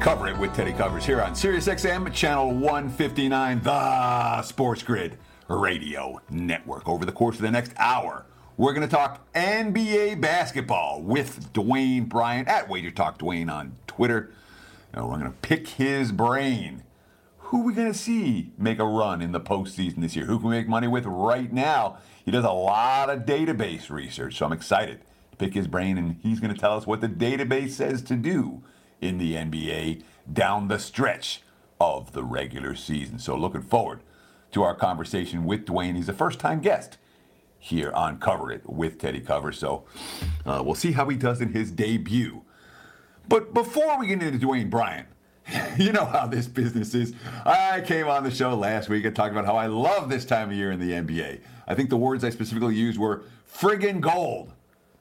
Cover it with Teddy Covers here on SiriusXM, channel 159, the Sports Grid Radio Network. Over the course of the next hour, we're going to talk NBA basketball with Dwayne Bryant at Wager Talk Dwayne on Twitter. And we're going to pick his brain. Who are we going to see make a run in the postseason this year? Who can we make money with right now? He does a lot of database research, so I'm excited to pick his brain, and he's going to tell us what the database says to do in the NBA down the stretch of the regular season. So, looking forward to our conversation with Dwayne. He's a first time guest here on Cover It with Teddy Cover, so uh, we'll see how he does in his debut. But before we get into Dwayne Bryant, you know how this business is. I came on the show last week and talked about how I love this time of year in the NBA. I think the words I specifically used were friggin' gold.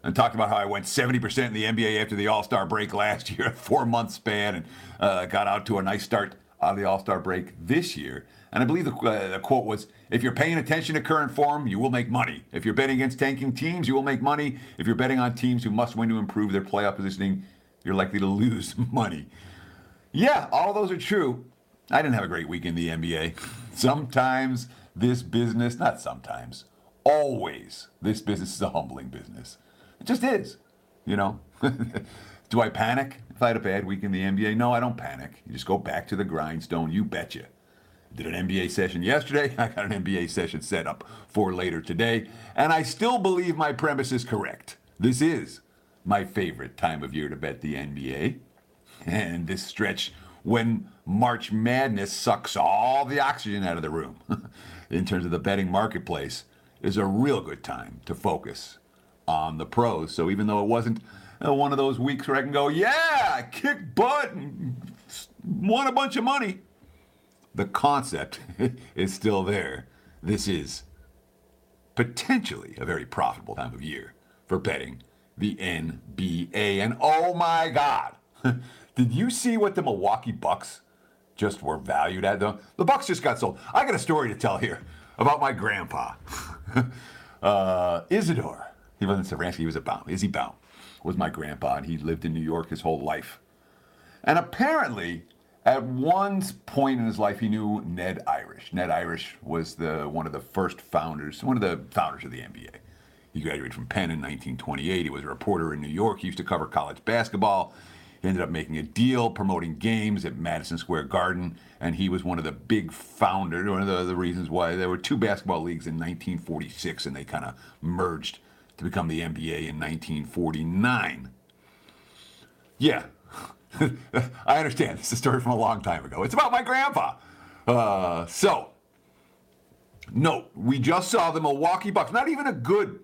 And talked about how I went 70% in the NBA after the All Star break last year, a four month span, and uh, got out to a nice start out of the All Star break this year. And I believe the, uh, the, quote was If you're paying attention to current form, you will make money. If you're betting against tanking teams, you will make money. If you're betting on teams who must win to improve their playoff positioning, you're likely to lose money. Yeah, all those are true. I didn't have a great week in the NBA. Sometimes this business, not sometimes, always, this business is a humbling business. It just is, you know. Do I panic if I had a bad week in the NBA? No, I don't panic. You just go back to the grindstone. You betcha. Did an NBA session yesterday. I got an NBA session set up for later today. And I still believe my premise is correct. This is my favorite time of year to bet the NBA. And this stretch when March Madness sucks all the oxygen out of the room in terms of the betting marketplace is a real good time to focus on the pros. So even though it wasn't uh, one of those weeks where I can go, yeah, kick butt and won a bunch of money, the concept is still there. This is potentially a very profitable time of year for betting the NBA. And oh my God, did you see what the Milwaukee Bucks just were valued at? The, the Bucks just got sold. I got a story to tell here about my grandpa, uh, Isidore. He wasn't Saransky, he was a Baum. Izzy Baum was my grandpa, and he lived in New York his whole life. And apparently, at one point in his life, he knew Ned Irish. Ned Irish was the one of the first founders, one of the founders of the NBA. He graduated from Penn in 1928. He was a reporter in New York. He used to cover college basketball. He ended up making a deal promoting games at Madison Square Garden, and he was one of the big founders, one of the, the reasons why there were two basketball leagues in 1946, and they kind of merged to become the NBA in 1949. Yeah, I understand. It's a story from a long time ago. It's about my grandpa. Uh, so, no, we just saw the Milwaukee Bucks, not even a good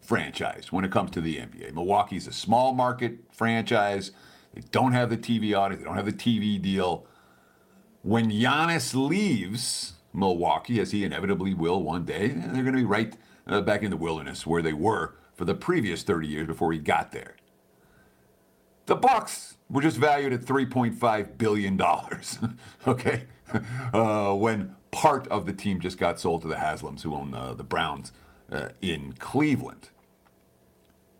franchise when it comes to the NBA. Milwaukee's a small market franchise. They don't have the TV audience, they don't have the TV deal. When Giannis leaves Milwaukee, as he inevitably will one day, they're going to be right uh, back in the wilderness where they were for the previous 30 years before he got there. The Bucks were just valued at 3.5 billion dollars. okay, uh, when part of the team just got sold to the Haslams, who own uh, the Browns uh, in Cleveland.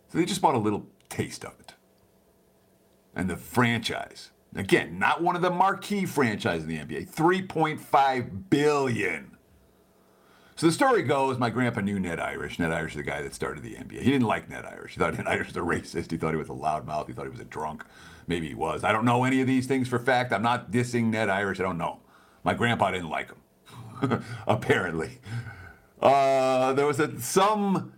So they just bought a little taste of it. And the franchise, again, not one of the marquee franchises in the NBA, 3.5 billion. So the story goes, my grandpa knew Ned Irish. Ned Irish is the guy that started the NBA. He didn't like Ned Irish. He thought Ned Irish was a racist. He thought he was a loudmouth. He thought he was a drunk. Maybe he was. I don't know any of these things for fact. I'm not dissing Ned Irish. I don't know. My grandpa didn't like him, apparently. Uh, there was a, some,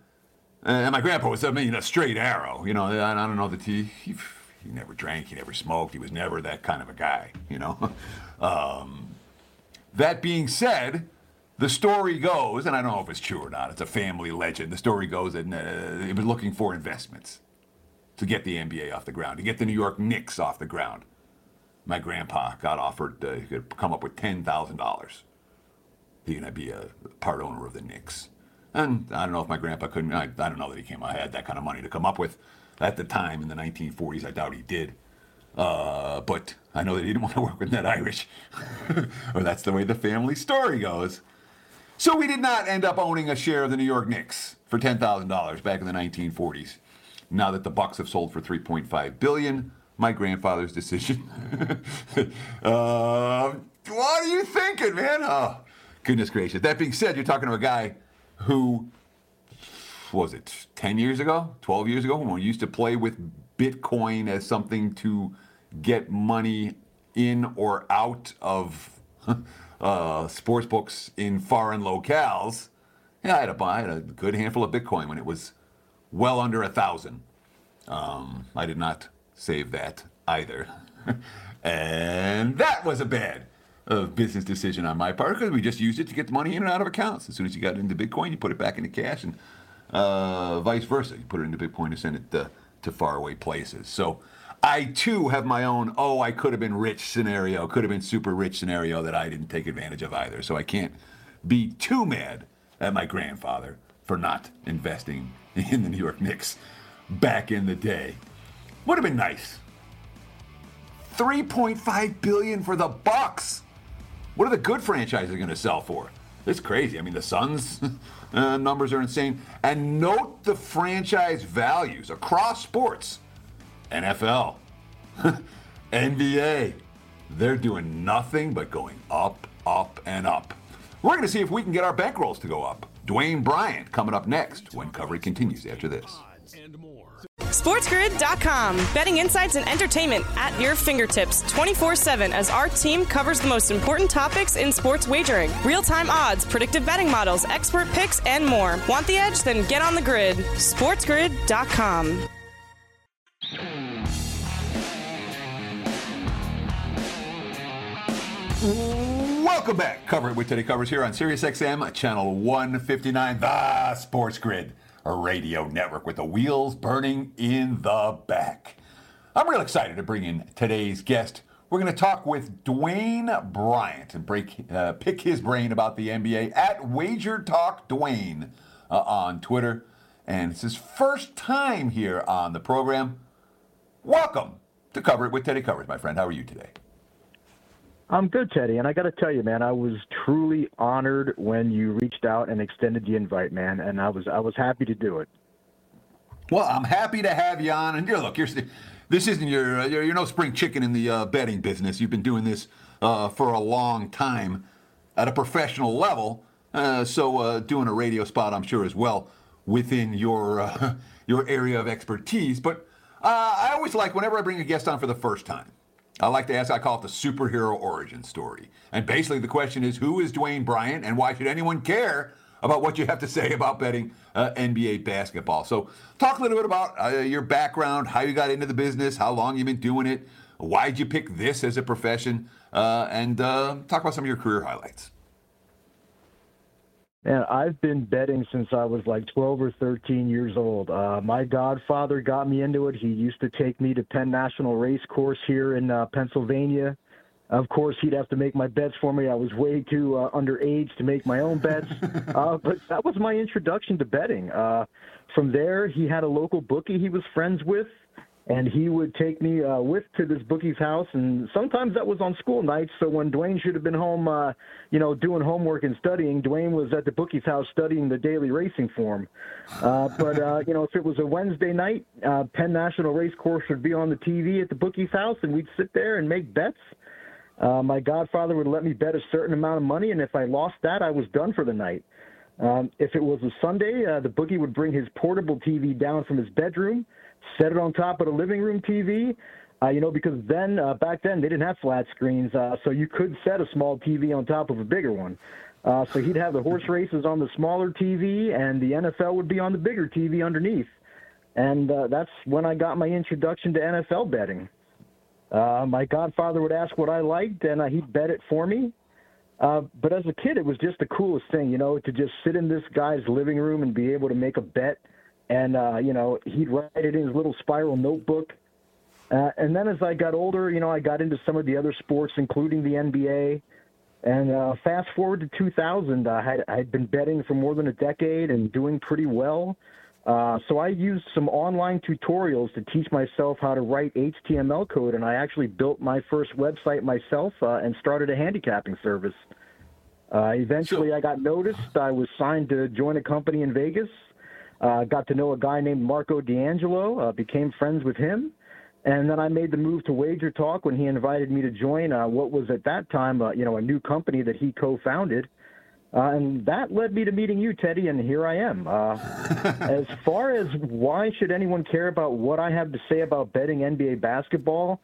and my grandpa was, I mean, a straight arrow. You know, I, I don't know that he, he, he never drank, he never smoked. He was never that kind of a guy, you know. um, that being said, the story goes, and I don't know if it's true or not, it's a family legend. The story goes that uh, he was looking for investments to get the NBA off the ground, to get the New York Knicks off the ground. My grandpa got offered, uh, he could come up with $10,000. he's going to be a part owner of the Knicks. And I don't know if my grandpa couldn't, I, I don't know that he came, I had that kind of money to come up with at the time in the 1940s. I doubt he did. Uh, but I know that he didn't want to work with Ned Irish. or that's the way the family story goes. So we did not end up owning a share of the New York Knicks for $10,000 back in the 1940s. Now that the Bucks have sold for 3.5 billion, my grandfather's decision. uh, what are you thinking, man? Oh, goodness gracious. That being said, you're talking to a guy who was it 10 years ago, 12 years ago, when we used to play with Bitcoin as something to get money in or out of uh, sports books in foreign locales. Yeah, I had, a, I had a good handful of Bitcoin when it was well under a thousand. Um, I did not save that either. and that was a bad uh, business decision on my part because we just used it to get the money in and out of accounts. As soon as you got into Bitcoin, you put it back into cash, and uh, vice versa. You put it into Bitcoin to send it to, to faraway places. So I too have my own, oh, I could have been rich scenario, could have been super rich scenario that I didn't take advantage of either. So I can't be too mad at my grandfather for not investing in the New York Knicks back in the day. Would have been nice. 3.5 billion for the Bucks. What are the good franchises going to sell for? It's crazy. I mean, the Suns uh, numbers are insane. And note the franchise values across sports. NFL, NBA, they're doing nothing but going up, up, and up. We're going to see if we can get our bankrolls to go up. Dwayne Bryant coming up next when coverage continues after this. SportsGrid.com. Betting insights and entertainment at your fingertips 24 7 as our team covers the most important topics in sports wagering real time odds, predictive betting models, expert picks, and more. Want the edge? Then get on the grid. SportsGrid.com. Welcome back. Cover it with Teddy Covers here on SiriusXM, channel 159, the Sports Grid, a radio network with the wheels burning in the back. I'm real excited to bring in today's guest. We're going to talk with Dwayne Bryant and break, uh, pick his brain about the NBA at Wager Talk Dwayne uh, on Twitter. And it's his first time here on the program. Welcome to Cover It with Teddy Covers, my friend. How are you today? I'm good, Teddy, and I got to tell you, man, I was truly honored when you reached out and extended the invite, man, and I was I was happy to do it. Well, I'm happy to have you on, and you look, you're, this isn't your you're, you're no spring chicken in the uh, betting business. You've been doing this uh, for a long time at a professional level, uh, so uh, doing a radio spot, I'm sure, as well within your uh, your area of expertise. But uh, I always like whenever I bring a guest on for the first time. I like to ask, I call it the superhero origin story. And basically, the question is who is Dwayne Bryant and why should anyone care about what you have to say about betting uh, NBA basketball? So, talk a little bit about uh, your background, how you got into the business, how long you've been doing it, why'd you pick this as a profession, uh, and uh, talk about some of your career highlights. And I've been betting since I was like 12 or 13 years old. Uh, my godfather got me into it. He used to take me to Penn National Race Course here in uh, Pennsylvania. Of course, he'd have to make my bets for me. I was way too uh, underage to make my own bets. uh, but that was my introduction to betting. Uh, from there, he had a local bookie he was friends with and he would take me uh, with to this bookie's house, and sometimes that was on school nights. So when Dwayne should have been home, uh, you know, doing homework and studying, Dwayne was at the bookie's house studying the daily racing form. Uh, but uh, you know, if it was a Wednesday night, uh, Penn National Race Course would be on the TV at the bookie's house, and we'd sit there and make bets. Uh, my godfather would let me bet a certain amount of money, and if I lost that, I was done for the night. Um, if it was a Sunday, uh, the bookie would bring his portable TV down from his bedroom set it on top of the living room TV. Uh, you know, because then uh, back then they didn't have flat screens, uh, so you could set a small TV on top of a bigger one. Uh, so he'd have the horse races on the smaller TV, and the NFL would be on the bigger TV underneath. And uh, that's when I got my introduction to NFL betting. Uh, my godfather would ask what I liked, and uh, he'd bet it for me. Uh, but as a kid, it was just the coolest thing, you know, to just sit in this guy's living room and be able to make a bet and uh, you know he'd write it in his little spiral notebook. Uh, and then as I got older, you know, I got into some of the other sports, including the NBA. And uh, fast forward to 2000, I had I had been betting for more than a decade and doing pretty well. Uh, so I used some online tutorials to teach myself how to write HTML code, and I actually built my first website myself uh, and started a handicapping service. Uh, eventually, I got noticed. I was signed to join a company in Vegas. Uh, got to know a guy named Marco D'Angelo. Uh, became friends with him, and then I made the move to Wager Talk when he invited me to join uh, what was at that time, uh, you know, a new company that he co-founded. Uh, and that led me to meeting you, Teddy, and here I am. Uh, as far as why should anyone care about what I have to say about betting NBA basketball,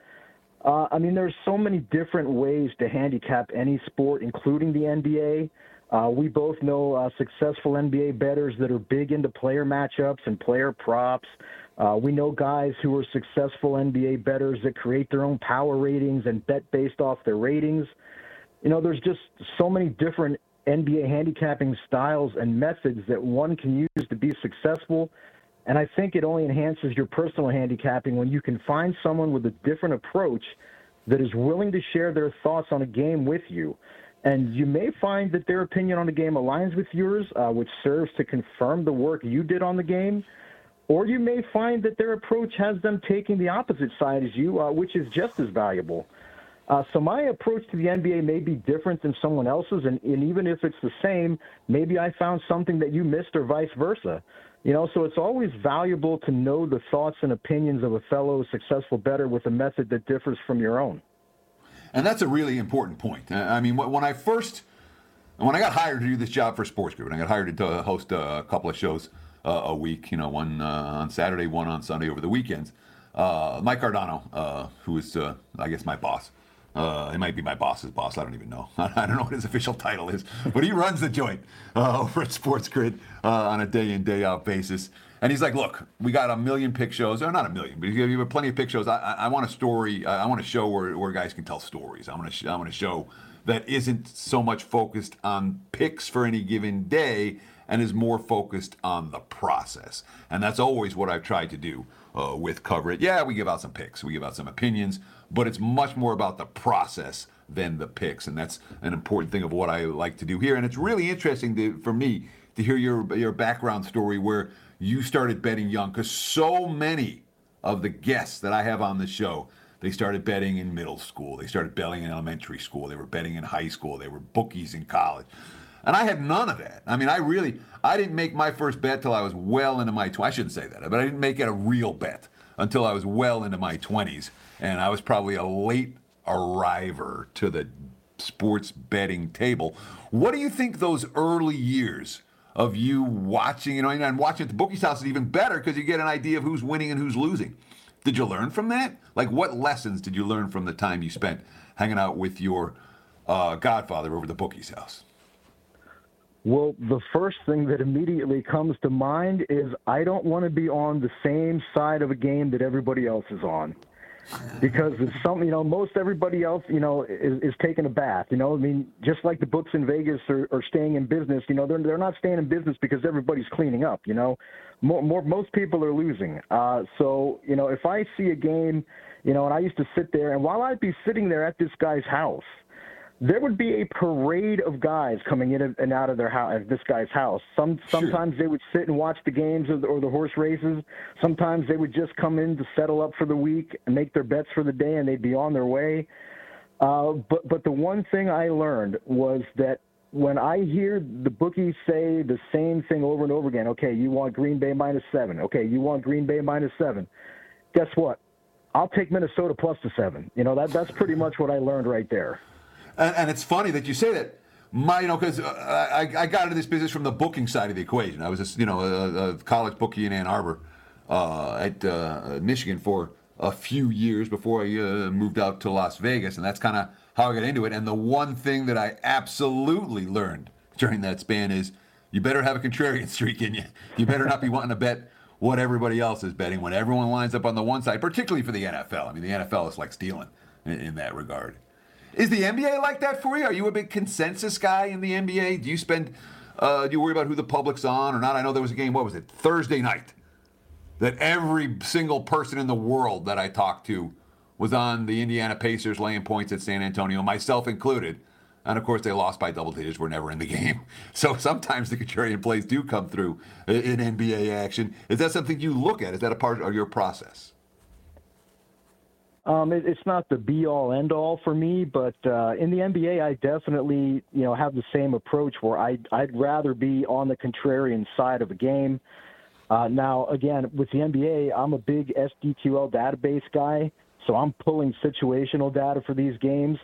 uh, I mean, there's so many different ways to handicap any sport, including the NBA. Uh, we both know uh, successful NBA bettors that are big into player matchups and player props. Uh, we know guys who are successful NBA bettors that create their own power ratings and bet based off their ratings. You know, there's just so many different NBA handicapping styles and methods that one can use to be successful. And I think it only enhances your personal handicapping when you can find someone with a different approach that is willing to share their thoughts on a game with you. And you may find that their opinion on the game aligns with yours, uh, which serves to confirm the work you did on the game. Or you may find that their approach has them taking the opposite side as you, uh, which is just as valuable. Uh, so my approach to the NBA may be different than someone else's, and, and even if it's the same, maybe I found something that you missed, or vice versa. You know, so it's always valuable to know the thoughts and opinions of a fellow successful better with a method that differs from your own. And that's a really important point. I mean, when I first, when I got hired to do this job for Sports Grid, and I got hired to host a couple of shows uh, a week, you know, one uh, on Saturday, one on Sunday over the weekends, uh, Mike Cardano, uh, who is, uh, I guess, my boss, uh, it might be my boss's boss. I don't even know. I don't know what his official title is, but he runs the joint uh, over at Sports Grid uh, on a day in day out basis. And he's like, "Look, we got a million pick shows, or not a million, but you have plenty of pick shows. I, I, I want a story. I, I want to show where, where guys can tell stories. I want to sh- I want to show that isn't so much focused on picks for any given day." and is more focused on the process. And that's always what I've tried to do uh, with Cover It. Yeah, we give out some picks, we give out some opinions, but it's much more about the process than the picks, and that's an important thing of what I like to do here. And it's really interesting to, for me to hear your your background story where you started betting young, because so many of the guests that I have on the show. They started betting in middle school. They started betting in elementary school. They were betting in high school. They were bookies in college. And I had none of that. I mean, I really, I didn't make my first bet till I was well into my, I shouldn't say that, but I didn't make it a real bet until I was well into my 20s and I was probably a late arriver to the sports betting table. What do you think those early years of you watching, you know, and watching at the bookies house is even better because you get an idea of who's winning and who's losing. Did you learn from that? Like, what lessons did you learn from the time you spent hanging out with your uh, godfather over the bookies house? Well, the first thing that immediately comes to mind is I don't want to be on the same side of a game that everybody else is on because it's something you know most everybody else you know is, is taking a bath you know? I mean just like the books in vegas are, are staying in business you know they're, they're not staying in business because everybody's cleaning up you know? More, more most people are losing. Uh so you know if i see a game you know and i used to sit there and while i'd be sitting there at this guy's house there would be a parade of guys coming in and out of their house, this guy's house. Some sometimes sure. they would sit and watch the games or the, or the horse races. Sometimes they would just come in to settle up for the week and make their bets for the day, and they'd be on their way. Uh, but but the one thing I learned was that when I hear the bookies say the same thing over and over again, okay, you want Green Bay minus seven. Okay, you want Green Bay minus seven. Guess what? I'll take Minnesota plus the seven. You know that that's pretty much what I learned right there. And, and it's funny that you say that. My, you know, because uh, I, I got into this business from the booking side of the equation. I was, a, you know, a, a college bookie in Ann Arbor uh, at uh, Michigan for a few years before I uh, moved out to Las Vegas, and that's kind of how I got into it. And the one thing that I absolutely learned during that span is you better have a contrarian streak in you. You better not be wanting to bet what everybody else is betting when everyone lines up on the one side, particularly for the NFL. I mean, the NFL is like stealing in, in that regard. Is the NBA like that for you? Are you a big consensus guy in the NBA? Do you spend, uh, do you worry about who the public's on or not? I know there was a game, what was it, Thursday night, that every single person in the world that I talked to was on the Indiana Pacers laying points at San Antonio, myself included. And of course, they lost by double digits. We're never in the game. So sometimes the contrarian plays do come through in NBA action. Is that something you look at? Is that a part of your process? Um, it, it's not the be all end all for me, but uh, in the NBA, I definitely you know have the same approach where I'd, I'd rather be on the contrarian side of a game. Uh, now, again, with the NBA, I'm a big SDQL database guy, so I'm pulling situational data for these games,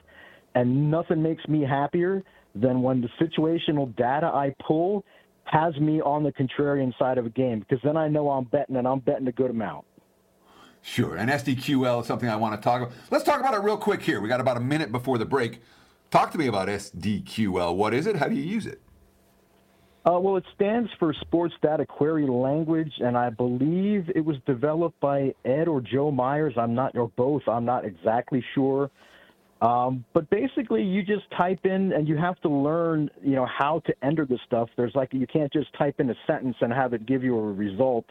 and nothing makes me happier than when the situational data I pull has me on the contrarian side of a game because then I know I'm betting and I'm betting a good amount. Sure. And SDQL is something I want to talk about. Let's talk about it real quick here. We got about a minute before the break. Talk to me about SDQL. What is it? How do you use it? Uh, well, it stands for Sports Data Query Language, and I believe it was developed by Ed or Joe Myers. I'm not, or both. I'm not exactly sure. Um, but basically, you just type in, and you have to learn, you know, how to enter the stuff. There's like you can't just type in a sentence and have it give you a result.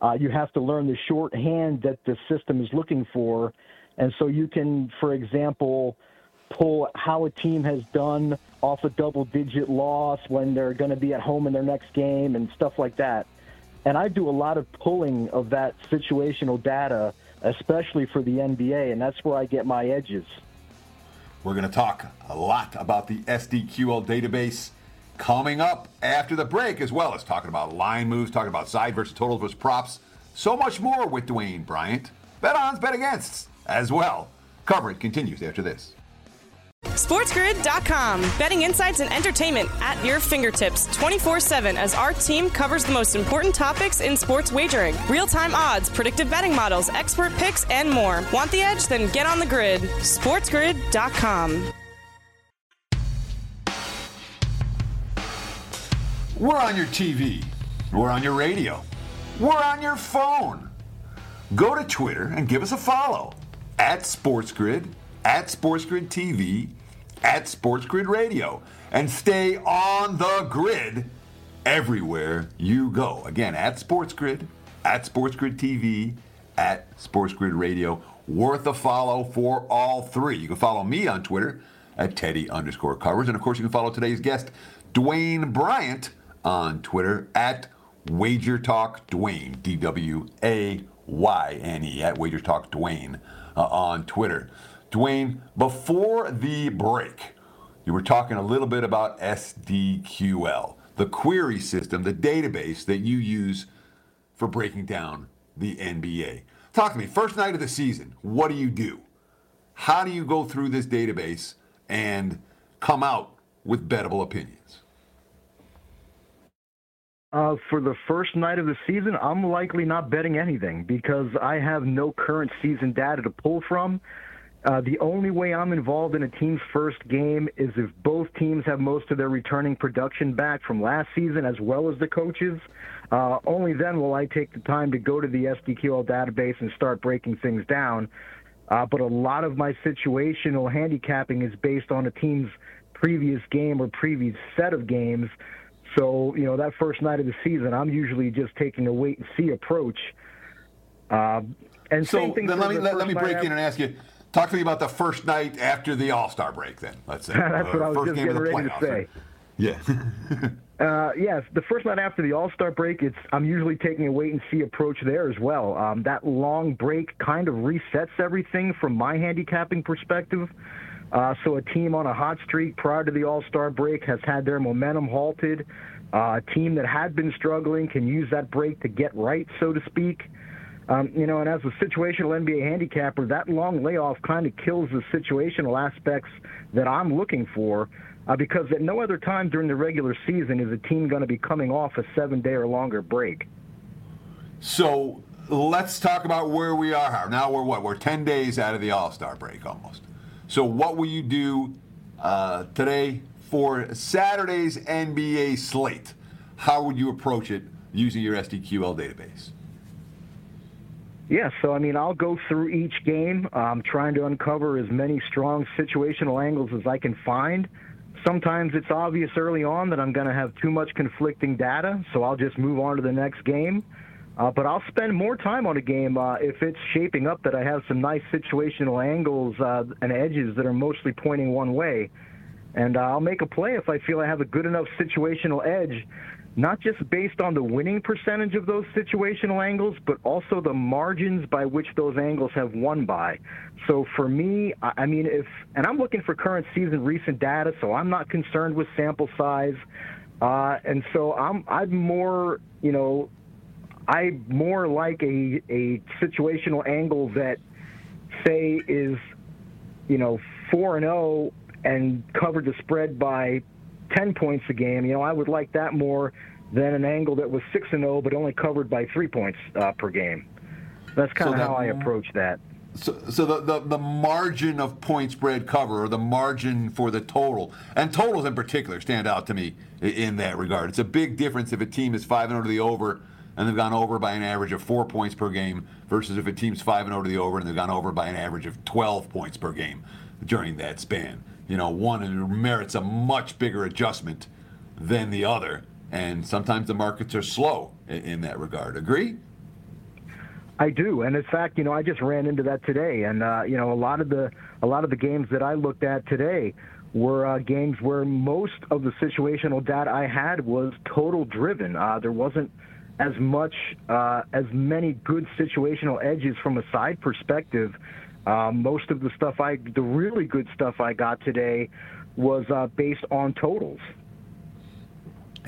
Uh, you have to learn the shorthand that the system is looking for. And so you can, for example, pull how a team has done off a double digit loss when they're going to be at home in their next game and stuff like that. And I do a lot of pulling of that situational data, especially for the NBA, and that's where I get my edges. We're going to talk a lot about the SDQL database coming up after the break, as well as talking about line moves, talking about side versus totals versus props. So much more with Dwayne Bryant. Bet ons, bet against as well. Coverage continues after this. SportsGrid.com. Betting insights and entertainment at your fingertips 24 7 as our team covers the most important topics in sports wagering real time odds, predictive betting models, expert picks, and more. Want the edge? Then get on the grid. SportsGrid.com. We're on your TV. We're on your radio. We're on your phone. Go to Twitter and give us a follow at SportsGrid, at SportsGrid TV, at SportsGrid Radio, and stay on the grid everywhere you go. Again, at SportsGrid, at SportsGrid TV, at SportsGrid Radio. Worth a follow for all three. You can follow me on Twitter at Teddy underscore covers. And of course, you can follow today's guest, Dwayne Bryant on Twitter at Wager Talk Dwayne, D W A Y N E, at Wager Talk Dwayne uh, on Twitter. Dwayne, before the break, you were talking a little bit about SDQL, the query system, the database that you use for breaking down the NBA. Talk to me. First night of the season, what do you do? How do you go through this database and come out with bettable opinions? Uh, for the first night of the season, I'm likely not betting anything because I have no current season data to pull from. Uh, the only way I'm involved in a team's first game is if both teams have most of their returning production back from last season as well as the coaches. Uh, only then will I take the time to go to the SDQL database and start breaking things down. Uh, but a lot of my situational handicapping is based on a team's previous game or previous set of games so, you know, that first night of the season, I'm usually just taking a wait and see approach. Uh, and so then let me let, let me break after, in and ask you. Talk to me about the first night after the All Star break. Then let's say that's what uh, I was just getting ready playoffs. to say. Yeah. uh, yes, the first night after the All Star break, it's I'm usually taking a wait and see approach there as well. Um, that long break kind of resets everything from my handicapping perspective. Uh, so a team on a hot streak prior to the All Star break has had their momentum halted. Uh, a team that had been struggling can use that break to get right, so to speak. Um, you know, and as a situational NBA handicapper, that long layoff kind of kills the situational aspects that I'm looking for. Uh, because at no other time during the regular season is a team going to be coming off a seven day or longer break. So let's talk about where we are. Now we're what? We're 10 days out of the All Star break almost. So, what will you do uh, today for Saturday's NBA slate? How would you approach it using your SDQL database? Yeah, so I mean, I'll go through each game, um, trying to uncover as many strong situational angles as I can find. Sometimes it's obvious early on that I'm going to have too much conflicting data, so I'll just move on to the next game. Uh, but I'll spend more time on a game uh, if it's shaping up that I have some nice situational angles uh, and edges that are mostly pointing one way. and uh, I'll make a play if I feel I have a good enough situational edge, not just based on the winning percentage of those situational angles, but also the margins by which those angles have won by. So for me, I mean, if, and I'm looking for current season recent data, so I'm not concerned with sample size. Uh, and so I'm, I'm more, you know, I more like a, a situational angle that, say, is, you know, 4 and 0 and covered the spread by 10 points a game. You know, I would like that more than an angle that was 6 and 0 but only covered by 3 points uh, per game. That's kind of so how I approach that. So, so the, the, the, margin of point spread cover, or the margin for the total, and totals in particular stand out to me in that regard. It's a big difference if a team is 5 0 to the over and they've gone over by an average of four points per game versus if a team's 5 0 to the over and they've gone over by an average of 12 points per game during that span. You know, one merits a much bigger adjustment than the other, and sometimes the markets are slow in, in that regard. Agree? I do, and in fact, you know, I just ran into that today, and uh, you know, a lot of the a lot of the games that I looked at today were uh, games where most of the situational data I had was total driven. Uh, there wasn't as much uh, as many good situational edges from a side perspective. Uh, most of the stuff I, the really good stuff I got today, was uh, based on totals.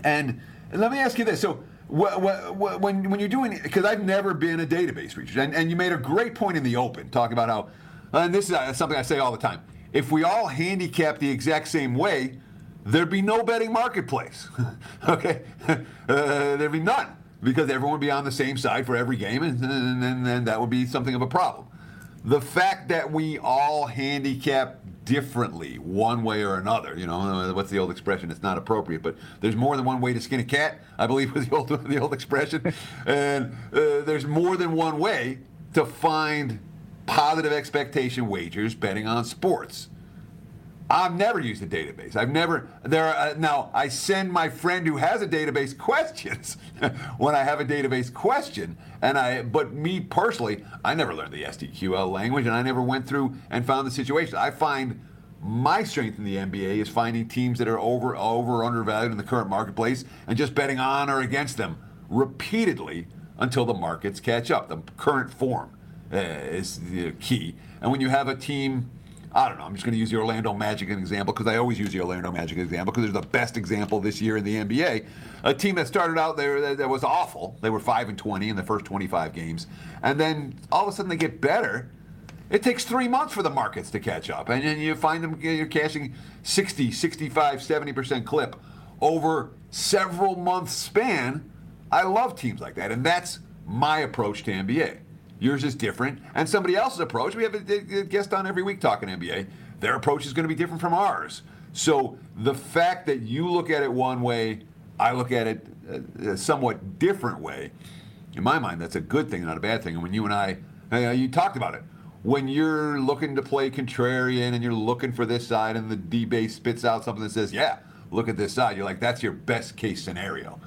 And let me ask you this: so when when you're doing because I've never been a database researcher, and, and you made a great point in the open talking about how, and this is uh, something I say all the time: if we all handicap the exact same way, there'd be no betting marketplace. okay, uh, there'd be none because everyone would be on the same side for every game, and, and, and that would be something of a problem. The fact that we all handicap differently, one way or another, you know, what's the old expression? It's not appropriate, but there's more than one way to skin a cat, I believe was the old, the old expression. and uh, there's more than one way to find positive expectation wagers betting on sports. I've never used a database. I've never there. Are, uh, now I send my friend who has a database questions when I have a database question, and I. But me personally, I never learned the SDQL language, and I never went through and found the situation. I find my strength in the NBA is finding teams that are over over undervalued in the current marketplace and just betting on or against them repeatedly until the markets catch up. The current form uh, is the key, and when you have a team I don't know. I'm just going to use the Orlando Magic as an example because I always use the Orlando Magic example because they're the best example this year in the NBA. A team that started out there that was awful. They were five and 20 in the first 25 games, and then all of a sudden they get better. It takes three months for the markets to catch up, and then you find them you're cashing 60, 65, 70 percent clip over several months span. I love teams like that, and that's my approach to NBA. Yours is different. And somebody else's approach, we have a, guest on every week talking NBA, their approach is going to be different from ours. So the fact that you look at it one way, I look at it a, somewhat different way, in my mind, that's a good thing, not a bad thing. And when you and I, uh, you talked about it, when you're looking to play contrarian and you're looking for this side and the D base spits out something that says, yeah, look at this side, you're like, that's your best case scenario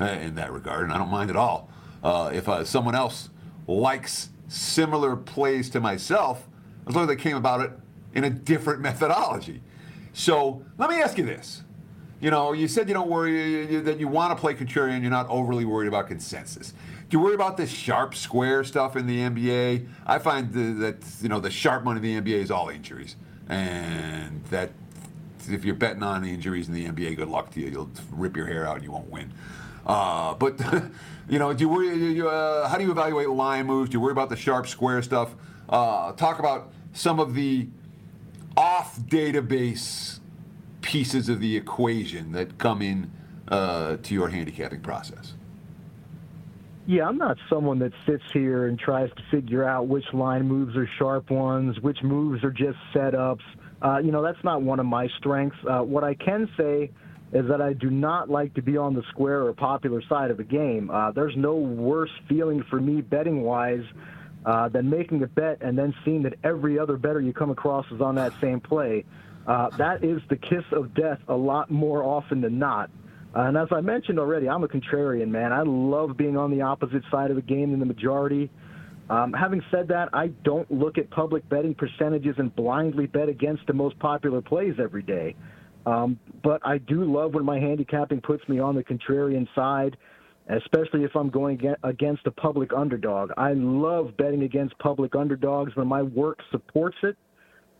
uh, in that regard. And I don't mind at all. Uh, if uh, someone else likes similar plays to myself as long as they came about it in a different methodology. So let me ask you this. You know, you said you don't worry you, that you want to play contrarian. You're not overly worried about consensus. Do you worry about this sharp square stuff in the NBA? I find the, that you know the sharp money in the NBA is all injuries, and that if you're betting on the injuries in the NBA, good luck to you. You'll rip your hair out and you won't win. Uh, but you know, do you worry? You, uh, how do you evaluate line moves? Do you worry about the sharp square stuff? Uh, talk about some of the off database pieces of the equation that come in uh, to your handicapping process. Yeah, I'm not someone that sits here and tries to figure out which line moves are sharp ones, which moves are just setups. Uh, you know, that's not one of my strengths. Uh, what I can say is that I do not like to be on the square or popular side of a game. Uh, there's no worse feeling for me betting wise uh, than making a bet and then seeing that every other better you come across is on that same play. Uh, that is the kiss of death a lot more often than not. Uh, and as I mentioned already, I'm a contrarian, man. I love being on the opposite side of the game than the majority. Um, having said that, I don't look at public betting percentages and blindly bet against the most popular plays every day. Um, but I do love when my handicapping puts me on the contrarian side, especially if I'm going against a public underdog. I love betting against public underdogs when my work supports it.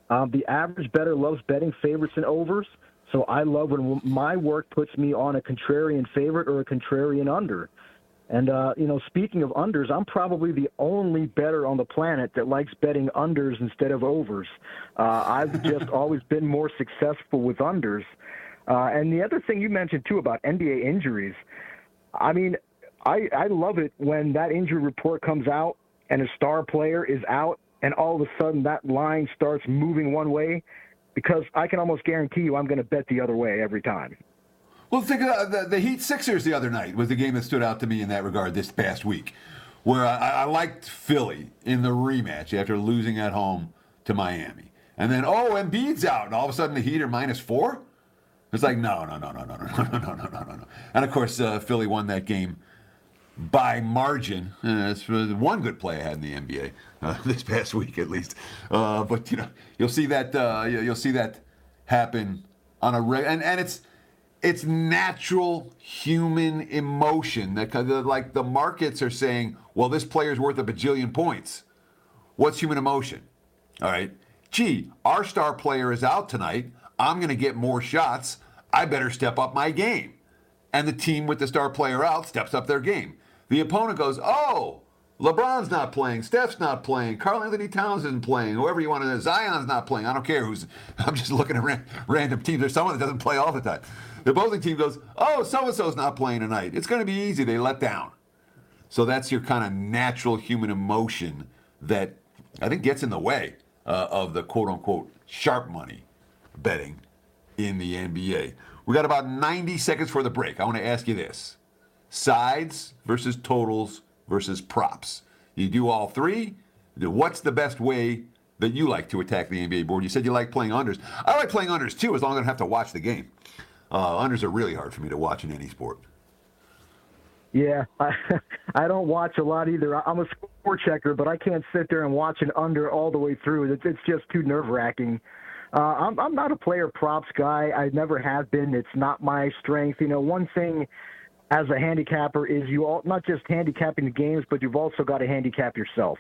Um, the average better loves betting favorites and overs. So I love when my work puts me on a contrarian favorite or a contrarian under. And, uh, you know, speaking of unders, I'm probably the only better on the planet that likes betting unders instead of overs. Uh, I've just always been more successful with unders. Uh, and the other thing you mentioned, too, about NBA injuries, I mean, I, I love it when that injury report comes out and a star player is out and all of a sudden that line starts moving one way because I can almost guarantee you I'm going to bet the other way every time. Well, think of the, the Heat Sixers the other night was the game that stood out to me in that regard this past week, where I, I liked Philly in the rematch after losing at home to Miami. And then, oh, Embiid's out, and all of a sudden the Heat are minus four? It's like, no, no, no, no, no, no, no, no, no, no, no. And of course, uh, Philly won that game by margin. Uh, it's one good play I had in the NBA uh, this past week, at least. Uh, but you know, you'll see that uh, you'll see that happen on a regular, and and it's it's natural human emotion that uh, like the markets are saying, well, this player's worth a bajillion points. What's human emotion? All right. Gee, our star player is out tonight. I'm going to get more shots. I better step up my game. And the team with the star player out steps up their game. The opponent goes, oh, LeBron's not playing, Steph's not playing, Karl-Anthony Towns isn't playing, whoever you want to, know, Zion's not playing. I don't care who's. I'm just looking at random teams. There's someone that doesn't play all the time. The opposing team goes, oh, so and so's not playing tonight. It's going to be easy. They let down. So that's your kind of natural human emotion that I think gets in the way uh, of the quote unquote sharp money betting in the NBA. We got about 90 seconds for the break. I want to ask you this sides versus totals versus props. You do all three. What's the best way that you like to attack the NBA board? You said you like playing unders. I like playing unders too, as long as I don't have to watch the game. Uh, unders are really hard for me to watch in any sport. Yeah, I, I don't watch a lot either. I'm a score checker, but I can't sit there and watch an under all the way through. It's, it's just too nerve wracking. Uh, I'm, I'm not a player props guy. I never have been. It's not my strength. You know, one thing as a handicapper is you all not just handicapping the games, but you've also got to handicap yourself.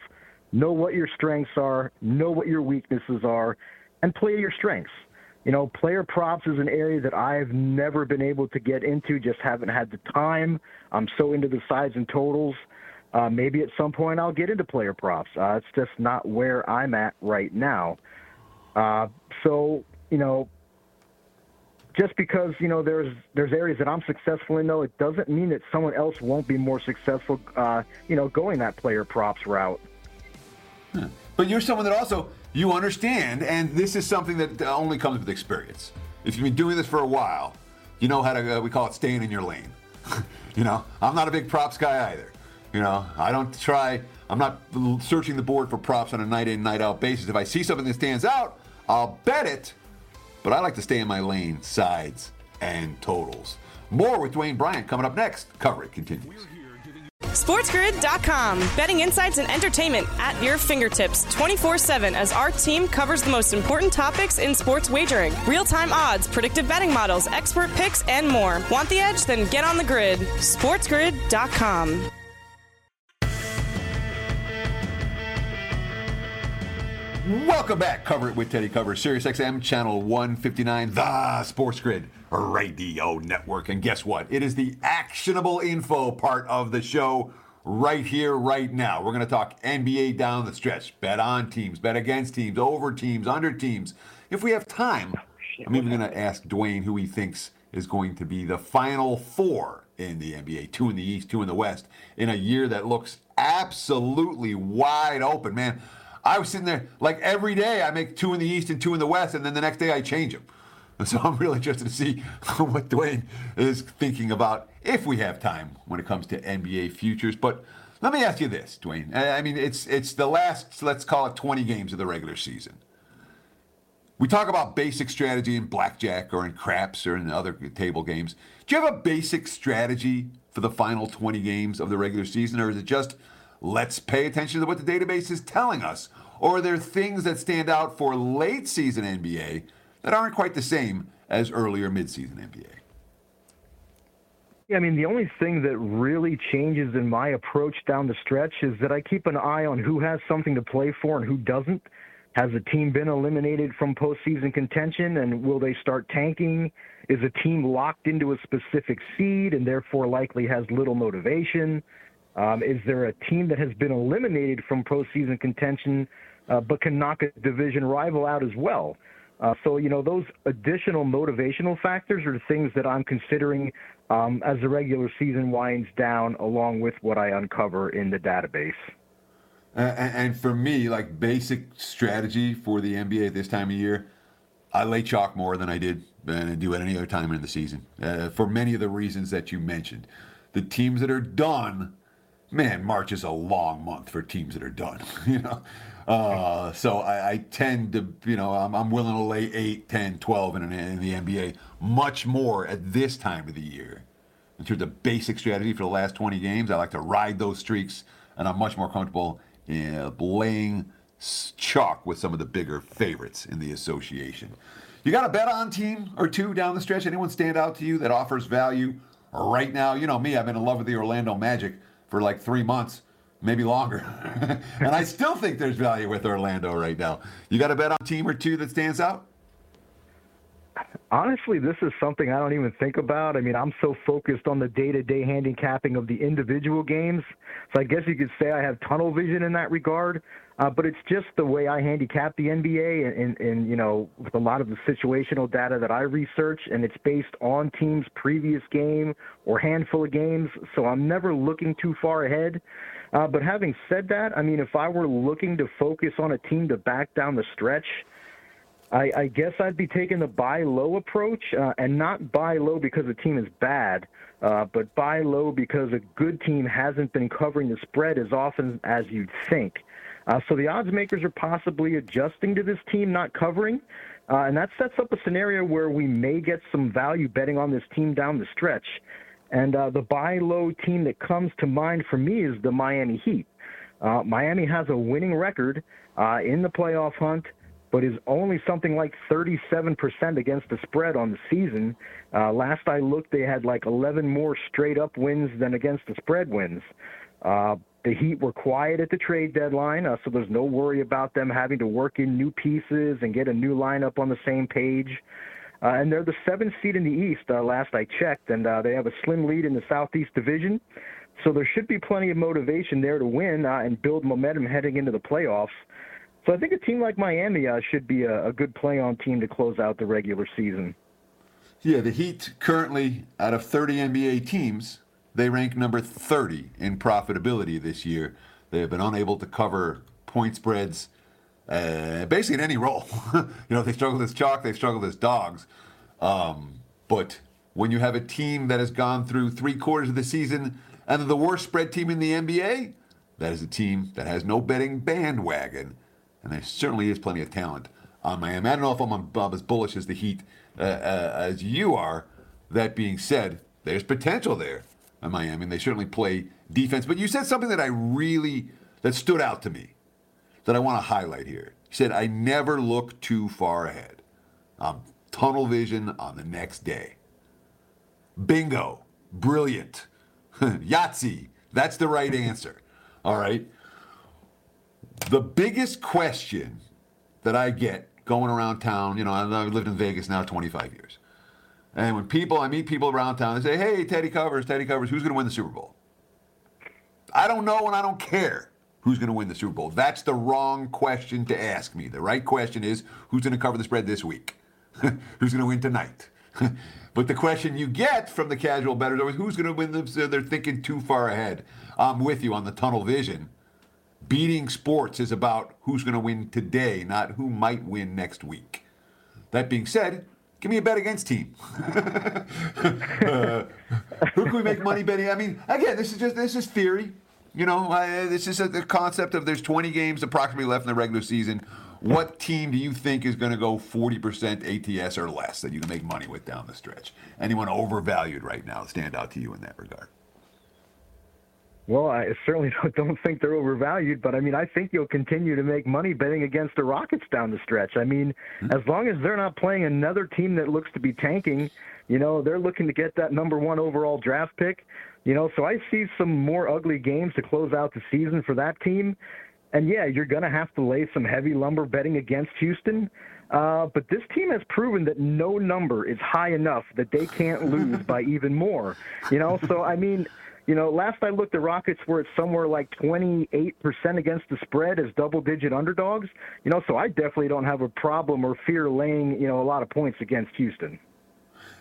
Know what your strengths are, know what your weaknesses are, and play your strengths. You know, player props is an area that I've never been able to get into, just haven't had the time. I'm so into the sides and totals. Uh, maybe at some point I'll get into player props. Uh, it's just not where I'm at right now. Uh, so, you know, just because you know there's there's areas that I'm successful in, though, it doesn't mean that someone else won't be more successful. Uh, you know, going that player props route. But you're someone that also you understand, and this is something that only comes with experience. If you've been doing this for a while, you know how to, uh, we call it staying in your lane. you know, I'm not a big props guy either. You know, I don't try, I'm not searching the board for props on a night in, night out basis. If I see something that stands out, I'll bet it, but I like to stay in my lane, sides and totals. More with Dwayne Bryant coming up next. Cover it continues. SportsGrid.com. Betting insights and entertainment at your fingertips 24 7 as our team covers the most important topics in sports wagering real time odds, predictive betting models, expert picks, and more. Want the edge? Then get on the grid. SportsGrid.com. Welcome back. Cover it with Teddy Cover, Sirius XM, channel 159, the Sports Grid Radio Network. And guess what? It is the actionable info part of the show right here, right now. We're going to talk NBA down the stretch, bet on teams, bet against teams, over teams, under teams. If we have time, I'm even going to ask Dwayne who he thinks is going to be the final four in the NBA two in the East, two in the West, in a year that looks absolutely wide open. Man, I was sitting there like every day I make two in the East and two in the West, and then the next day I change them. So I'm really interested to see what Dwayne is thinking about if we have time when it comes to NBA futures. But let me ask you this, Dwayne. I mean, it's it's the last, let's call it 20 games of the regular season. We talk about basic strategy in blackjack or in craps or in other table games. Do you have a basic strategy for the final 20 games of the regular season, or is it just let's pay attention to what the database is telling us? Or are there things that stand out for late season NBA that aren't quite the same as earlier midseason NBA. Yeah, I mean, the only thing that really changes in my approach down the stretch is that I keep an eye on who has something to play for and who doesn't. Has a team been eliminated from postseason contention, and will they start tanking? Is a team locked into a specific seed and therefore likely has little motivation? Um, is there a team that has been eliminated from postseason contention uh, but can knock a division rival out as well? Uh, so, you know, those additional motivational factors are the things that I'm considering um, as the regular season winds down, along with what I uncover in the database. and for me, like basic strategy for the NBA at this time of year, I lay chalk more than I did and I do at any other time in the season uh, for many of the reasons that you mentioned. The teams that are done, man, March is a long month for teams that are done. You know, uh, so I, I, tend to, you know, I'm, I'm, willing to lay 8, 10, 12 in, in the NBA much more at this time of the year. In terms of basic strategy for the last 20 games, I like to ride those streaks, and I'm much more comfortable in laying chalk with some of the bigger favorites in the association. You got a bet on team or two down the stretch? Anyone stand out to you that offers value right now? You know me, I've been in love with the Orlando Magic for like three months maybe longer. and I still think there's value with Orlando right now. You got a bet on team or two that stands out? Honestly, this is something I don't even think about. I mean, I'm so focused on the day-to-day handicapping of the individual games. So I guess you could say I have tunnel vision in that regard. Uh, but it's just the way I handicap the NBA, and, and, and you know, with a lot of the situational data that I research, and it's based on teams' previous game or handful of games. So I'm never looking too far ahead. Uh, but having said that, I mean, if I were looking to focus on a team to back down the stretch, I, I guess I'd be taking the buy low approach, uh, and not buy low because the team is bad, uh, but buy low because a good team hasn't been covering the spread as often as you'd think. Uh, so the odds makers are possibly adjusting to this team not covering, uh, and that sets up a scenario where we may get some value betting on this team down the stretch. And uh, the buy low team that comes to mind for me is the Miami Heat. Uh, Miami has a winning record uh, in the playoff hunt, but is only something like 37% against the spread on the season. Uh, last I looked, they had like 11 more straight up wins than against the spread wins. The Heat were quiet at the trade deadline, uh, so there's no worry about them having to work in new pieces and get a new lineup on the same page. Uh, and they're the seventh seed in the East, uh, last I checked, and uh, they have a slim lead in the Southeast Division. So there should be plenty of motivation there to win uh, and build momentum heading into the playoffs. So I think a team like Miami uh, should be a, a good play on team to close out the regular season. Yeah, the Heat currently, out of 30 NBA teams, they rank number 30 in profitability this year. They have been unable to cover point spreads uh, basically in any role. you know, they struggle as chalk, they struggle as dogs. Um, but when you have a team that has gone through three quarters of the season and the worst spread team in the NBA, that is a team that has no betting bandwagon. And there certainly is plenty of talent on Miami. I don't know if I'm, I'm as bullish as the Heat uh, uh, as you are. That being said, there's potential there in Miami, and they certainly play defense. But you said something that I really that stood out to me that I want to highlight here. He said, I never look too far ahead. I'm tunnel vision on the next day. Bingo. Brilliant. Yahtzee. That's the right answer. All right. The biggest question that I get going around town, you know, I've lived in Vegas now 25 years. And when people, I meet people around town, they say, hey, Teddy Covers, Teddy Covers, who's going to win the Super Bowl? I don't know and I don't care who's going to win the Super Bowl? That's the wrong question to ask me. The right question is who's going to cover the spread this week? who's going to win tonight? but the question you get from the casual bettors is who's going to win the, they're thinking too far ahead. I'm with you on the tunnel vision. Beating sports is about who's going to win today, not who might win next week. That being said, give me a bet against team. uh, who can we make money betting? I mean, again, this is just this is theory. You know, uh, this is a, the concept of there's 20 games approximately left in the regular season. What team do you think is going to go 40% ATS or less that you can make money with down the stretch? Anyone overvalued right now stand out to you in that regard? Well, I certainly don't think they're overvalued, but I mean, I think you'll continue to make money betting against the Rockets down the stretch. I mean, mm-hmm. as long as they're not playing another team that looks to be tanking, you know, they're looking to get that number one overall draft pick. You know, so I see some more ugly games to close out the season for that team. And yeah, you're going to have to lay some heavy lumber betting against Houston. Uh, but this team has proven that no number is high enough that they can't lose by even more. You know, so I mean, you know, last I looked, the Rockets were at somewhere like 28% against the spread as double-digit underdogs. You know, so I definitely don't have a problem or fear laying, you know, a lot of points against Houston.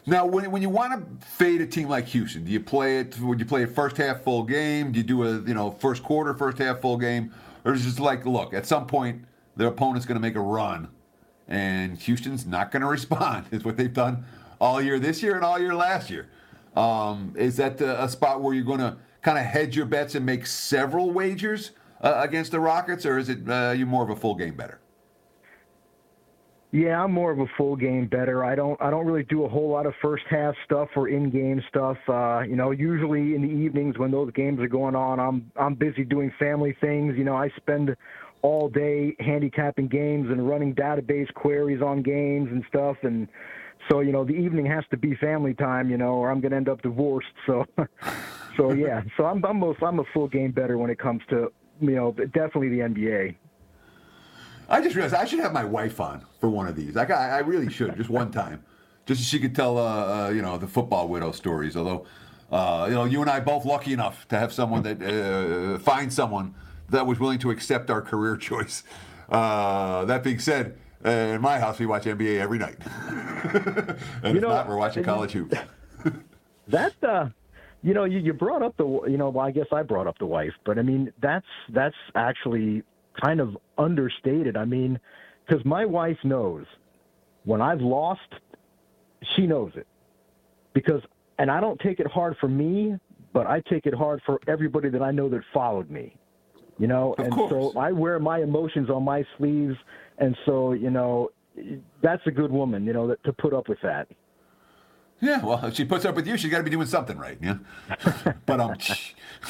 Now, when, when you want to fade a team like Houston, do you play it? Would you play a first half full game? Do you do a you know first quarter, first half full game, or is it just like, look, at some point their opponent's going to make a run, and Houston's not going to respond? Is what they've done all year this year and all year last year. Um, is that a spot where you're going to kind of hedge your bets and make several wagers uh, against the Rockets, or is it uh, you more of a full game better? Yeah, I'm more of a full game better. I don't I don't really do a whole lot of first half stuff or in game stuff. Uh, you know, usually in the evenings when those games are going on, I'm I'm busy doing family things. You know, I spend all day handicapping games and running database queries on games and stuff and so you know the evening has to be family time, you know, or I'm going to end up divorced. So, so yeah. So I'm I'm most I'm a full game better when it comes to you know definitely the NBA. I just realized I should have my wife on for one of these. Like I, I really should, just one time, just so she could tell, uh, uh, you know, the football widow stories. Although, uh, you know, you and I both lucky enough to have someone that uh, find someone that was willing to accept our career choice. Uh, that being said, uh, in my house, we watch NBA every night. and you if know, not, we're watching college hoops. that's uh, you know, you, you brought up the, you know, well, I guess I brought up the wife, but I mean, that's that's actually kind of understated. I mean, because my wife knows when I've lost, she knows it. Because, and I don't take it hard for me, but I take it hard for everybody that I know that followed me. You know, of and course. so I wear my emotions on my sleeves and so, you know, that's a good woman, you know, that, to put up with that. Yeah, well, if she puts up with you, she's got to be doing something right, yeah. but um,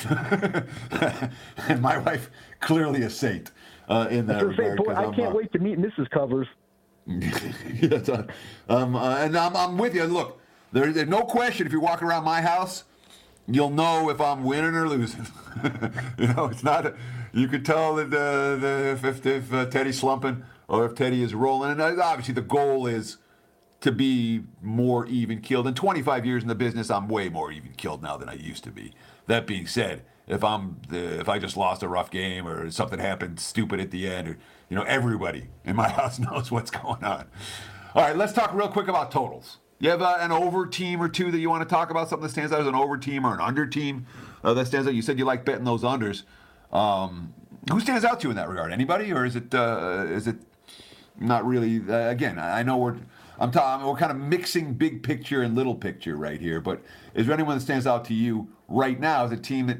and my wife clearly a saint uh, in that regard. Boy, I can't uh, wait to meet Mrs. Covers. yes, uh, um, uh, and I'm, I'm with you. Look, there, there's no question if you walk around my house, you'll know if I'm winning or losing. you know, it's not. A, you could tell that uh, the, if, if, if uh, Teddy's slumping or if Teddy is rolling. And uh, obviously, the goal is to be more even killed. In 25 years in the business, I'm way more even killed now than I used to be. That being said, if I'm the, if I just lost a rough game or something happened stupid at the end, or you know, everybody in my house knows what's going on. All right, let's talk real quick about totals. You have uh, an over team or two that you want to talk about? Something that stands out as an over team or an under team uh, that stands out. You said you like betting those unders. Um, who stands out to you in that regard? Anybody, or is it uh, is it not really? Uh, again, I know we're I'm talking we're kind of mixing big picture and little picture right here. But is there anyone that stands out to you right now as a team that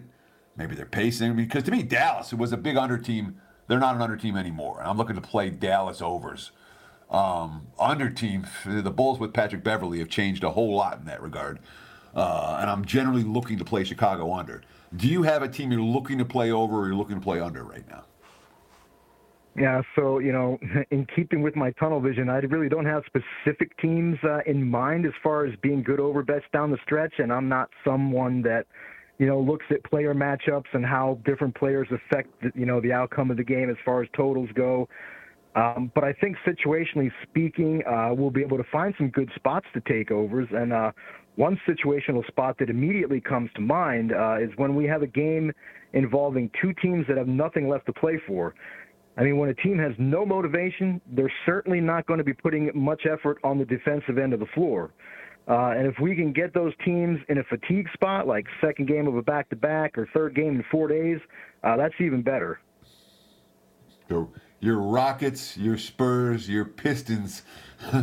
maybe they're pacing? Because to me, Dallas, was a big under team, they're not an under team anymore. And I'm looking to play Dallas overs. Um, under team, the Bulls with Patrick Beverley have changed a whole lot in that regard. Uh, and I'm generally looking to play Chicago under. Do you have a team you're looking to play over or you're looking to play under right now? Yeah, so you know, in keeping with my tunnel vision, I really don't have specific teams uh, in mind as far as being good over bets down the stretch, and I'm not someone that you know looks at player matchups and how different players affect you know the outcome of the game as far as totals go. Um, but I think situationally speaking, uh, we'll be able to find some good spots to take overs, and uh, one situational spot that immediately comes to mind uh, is when we have a game involving two teams that have nothing left to play for. I mean, when a team has no motivation, they're certainly not going to be putting much effort on the defensive end of the floor. Uh, and if we can get those teams in a fatigue spot, like second game of a back-to-back or third game in four days, uh, that's even better. Your, your Rockets, your Spurs, your Pistons.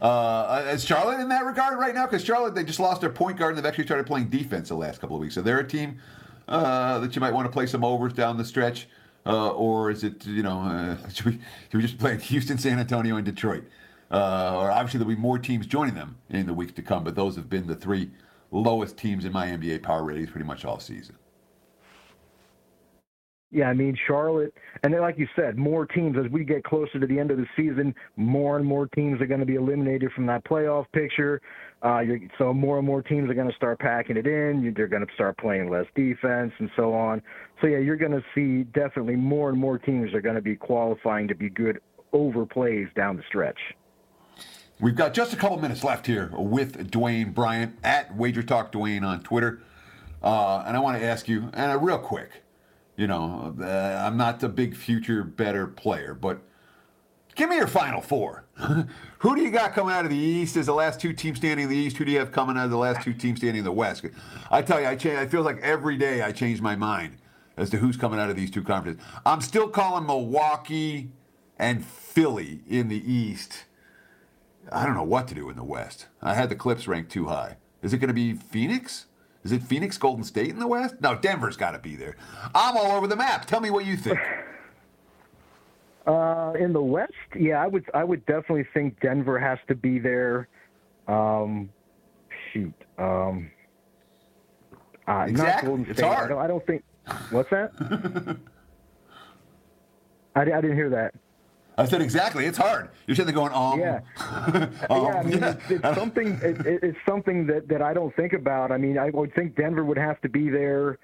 Uh, is Charlotte in that regard right now? Because Charlotte, they just lost their point guard and they've actually started playing defense the last couple of weeks. So they're a team uh, that you might want to play some overs down the stretch. Uh, or is it, you know, uh, should, we, should we just play Houston, San Antonio, and Detroit? Uh, or obviously there'll be more teams joining them in the weeks to come, but those have been the three lowest teams in my NBA power ratings pretty much all season. Yeah, I mean Charlotte, and then like you said, more teams as we get closer to the end of the season, more and more teams are going to be eliminated from that playoff picture. Uh, so more and more teams are going to start packing it in. They're going to start playing less defense and so on. So yeah, you're going to see definitely more and more teams are going to be qualifying to be good overplays down the stretch. We've got just a couple minutes left here with Dwayne Bryant at Wager Talk Dwayne on Twitter, uh, and I want to ask you, and uh, real quick, you know, uh, I'm not a big future better player, but give me your final four. who do you got coming out of the East as the last two teams standing in the East? Who do you have coming out of the last two teams standing in the West? I tell you, I change. I feel like every day I change my mind as to who's coming out of these two conferences. I'm still calling Milwaukee and Philly in the East. I don't know what to do in the West. I had the Clips ranked too high. Is it going to be Phoenix? Is it Phoenix, Golden State in the West? No, Denver's got to be there. I'm all over the map. Tell me what you think. Uh, in the West, yeah, I would I would definitely think Denver has to be there. Um, shoot, um, uh, exactly. not Golden State. I don't, I don't think. What's that? I, I didn't hear that. I said exactly. It's hard. You're sitting there going, um, yeah, um, yeah. I mean, yeah. It's, it's something. It, it's something that that I don't think about. I mean, I would think Denver would have to be there.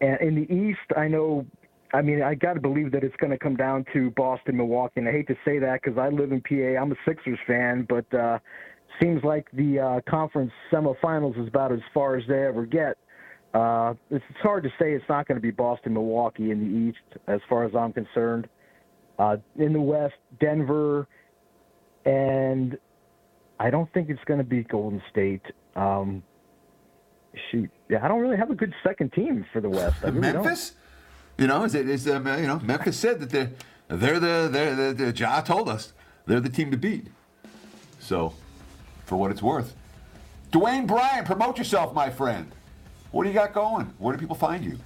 And in the East, I know. I mean, I got to believe that it's going to come down to Boston, Milwaukee. And I hate to say that because I live in PA. I'm a Sixers fan, but uh, seems like the uh, conference semifinals is about as far as they ever get. Uh, it's, it's hard to say it's not going to be Boston, Milwaukee in the East, as far as I'm concerned. Uh, in the West, Denver, and I don't think it's going to be Golden State. Um, shoot, yeah, I don't really have a good second team for the West. Really Memphis, don't. you know, is it is um, you know Memphis said that they're they're the they're the, the Ja told us they're the team to beat. So, for what it's worth, Dwayne Bryant, promote yourself, my friend. What do you got going? Where do people find you?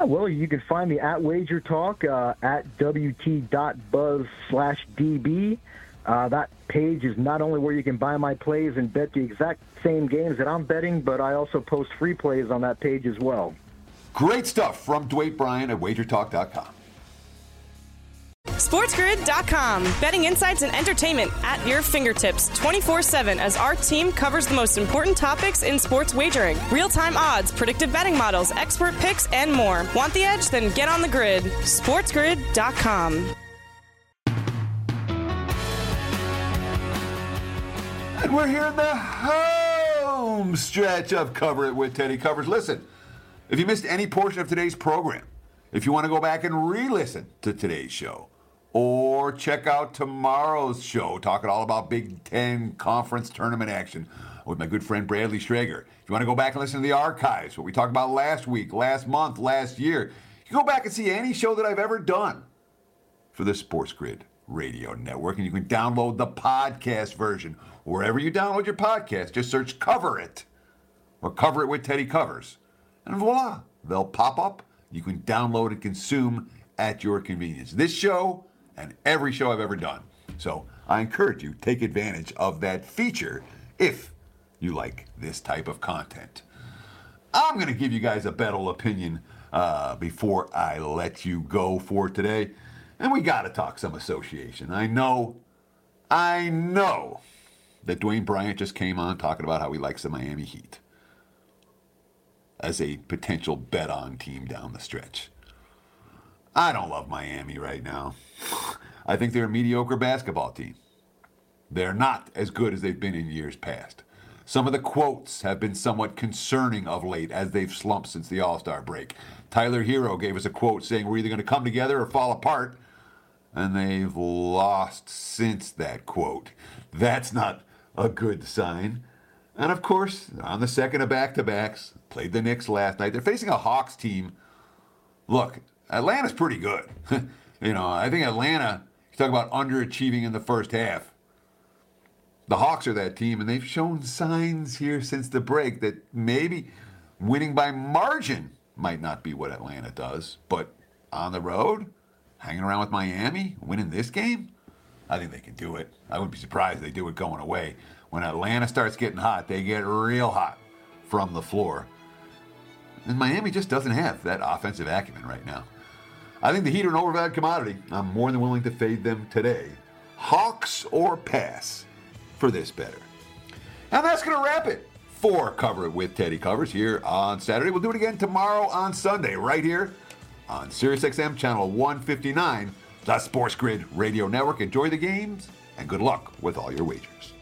Oh, well, you can find me at Wager Talk uh, at wt.buzz slash db. Uh, that page is not only where you can buy my plays and bet the exact same games that I'm betting, but I also post free plays on that page as well. Great stuff from Dwight Bryan at wagertalk.com. SportsGrid.com. Betting insights and entertainment at your fingertips 24 7 as our team covers the most important topics in sports wagering real time odds, predictive betting models, expert picks, and more. Want the edge? Then get on the grid. SportsGrid.com. And we're here in the home stretch of Cover It with Teddy Covers. Listen, if you missed any portion of today's program, if you want to go back and re listen to today's show, or check out tomorrow's show talking all about Big Ten conference tournament action with my good friend Bradley Schrager. If you want to go back and listen to the archives, what we talked about last week, last month, last year, you can go back and see any show that I've ever done for the Sports Grid Radio Network. And you can download the podcast version wherever you download your podcast. Just search Cover It or Cover It with Teddy Covers. And voila, they'll pop up. You can download and consume at your convenience. This show and every show I've ever done. So I encourage you take advantage of that feature if you like this type of content. I'm going to give you guys a battle opinion uh, before I let you go for today. And we got to talk some association. I know, I know that Dwayne Bryant just came on talking about how he likes the Miami Heat as a potential bet on team down the stretch. I don't love Miami right now. I think they're a mediocre basketball team. They're not as good as they've been in years past. Some of the quotes have been somewhat concerning of late as they've slumped since the All Star break. Tyler Herro gave us a quote saying we're either going to come together or fall apart, and they've lost since that quote. That's not a good sign. And of course, on the second of back to backs, played the Knicks last night. They're facing a Hawks team. Look, Atlanta's pretty good. you know, I think Atlanta, you talk about underachieving in the first half. The Hawks are that team, and they've shown signs here since the break that maybe winning by margin might not be what Atlanta does. But on the road, hanging around with Miami, winning this game, I think they can do it. I wouldn't be surprised if they do it going away. When Atlanta starts getting hot, they get real hot from the floor. And Miami just doesn't have that offensive acumen right now. I think the Heat are an overvalued commodity. I'm more than willing to fade them today. Hawks or pass for this better. And that's going to wrap it for Cover It with Teddy Covers here on Saturday. We'll do it again tomorrow on Sunday, right here on SiriusXM Channel 159, the Sports Grid Radio Network. Enjoy the games and good luck with all your wagers.